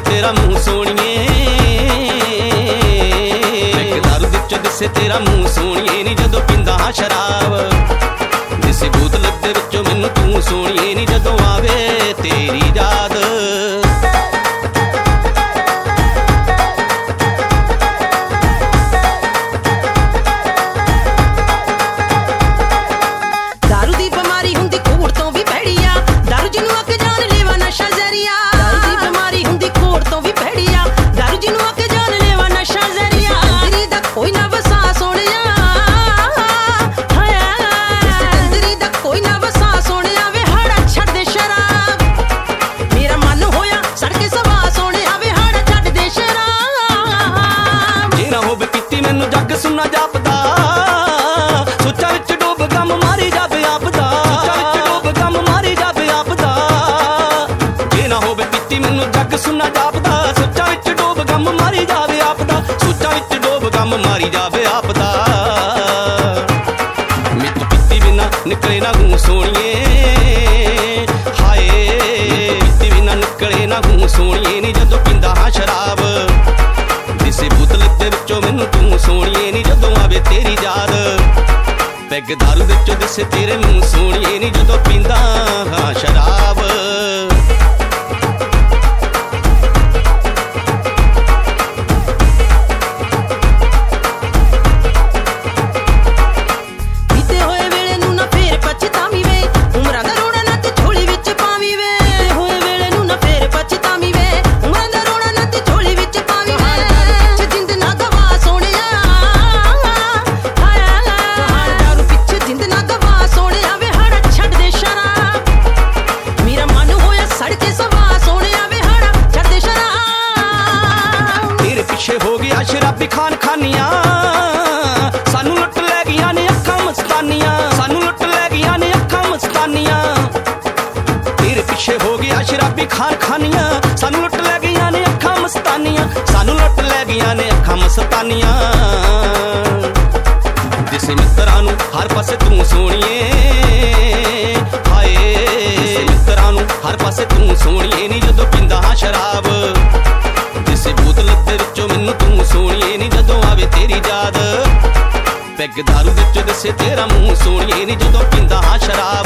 ਤੇਰਾ ਮੂੰਹ ਸੋਣੀਏ ਇੱਕ ਦਾਰੂ ਵਿੱਚ ਦਿਸੇ ਤੇਰਾ ਮੂੰਹ ਸੋਣੀਏ ਨਹੀਂ ਜਦੋਂ ਪਿੰਦਾ ਹਾਂ ਸ਼ਰਾਬ। ਦਿਸੇ ਬੋਤਲ ਦੇ ਵਿੱਚੋਂ ਮੈਨੂੰ ਤੂੰ ਸੋਣੀਏ ਨਹੀਂ ਜਦੋਂ ਆਵੇ। ਮੈਨੂੰ ਜੱਗ ਸੁਣਨਾ ਜਾਪਦਾ। ਸੋਚਾਂ ਵਿੱਚ ਡੋਬ ਗਮ ਮਾਰੀ ਜਾਵੇ ਆਪਦਾ। ਸੋਚਾਂ ਵਿੱਚ ਡੋਬ ਗਮ ਮਾਰੀ ਜਾਵੇ ਆਪਦਾ। ਜੇ ਨਾ ਹੋਵੇ ਪੀਤੀ ਮੈਨੂੰ ਜੱਗ ਸੁਣਨਾ ਜਾਪਦਾ। ਸੋਚਾਂ ਵਿੱਚ ਡੋਬ ਗਮ ਮਾਰੀ ਜਾਵੇ ਆਪਦਾ। ਸੋਚਾਂ ਵਿੱਚ ਡੋਬ ਗਮ ਮਾਰੀ ਜਾਵੇ ਆਪਦਾ। ਮੈਨੂੰ ਤੂੰ ਸੋਣੀਏ ਨਹੀਂ ਜਦੋਂ ਆਵੇ ਤੇਰੀ ਯਾਦ। ਪੈਗ ਦਾਰੂ ਵਿੱਚੋਂ ਦਿਸੇ ਤੇਰੇ ਮੂੰਹ ਸੋਣੀਏ ਨਹੀਂ ਜਦੋਂ ਪੀਂਦਾ। ਹਾਂ, ਸ਼ਰਾਬ ਸ਼ਰਾਬੀ ਖਾਨ ਖਾਨੀਆਂ। ਸਾਨੂੰ ਲੁੱਟ ਲੈ ਗਈਆਂ ਨੇ ਅੱਖਾਂ ਮਸਤਾਨੀਆਂ ਸਾਨੂੰ ਲੁੱਟ ਲੈ ਗਈਆਂ ਨੇ ਅੱਖਾਂ ਮਸਤਾਨੀਆਂ ਤੇਰੇ ਪਿੱਛੇ ਹੋ ਗਿਆ ਸ਼ਰਾਬੀ ਖਾਨ ਖਾਨੀਆਂ। ਸਾਨੂੰ ਲੁੱਟ ਲੈ ਗਈਆਂ ਨੇ ਅੱਖਾਂ ਮਸਤਾਨੀਆਂ। ਸਾਨੂੰ ਲੁੱਟ ਲੈ ਗਈਆਂ ਨੇ ਅੱਖਾਂ ਮਸਤਾਨੀਆਂ। ਨਹੀਂ ਤੂੰ ਸੋਣੀਏ ਨਹੀਂ ਜਦੋਂ ਆਵੇ ਤੇਰੀ ਯਾਦ। ਪੈਗ ਦਾਰੂ ਵਿੱਚ ਦਿਸੇ ਤੇਰਾ ਮੂੰਹ ਸੋਣੀਏ ਨਹੀਂ ਜਦੋਂ ਪਿੰਦਾ ਹਾਂ ਸ਼ਰਾਬ।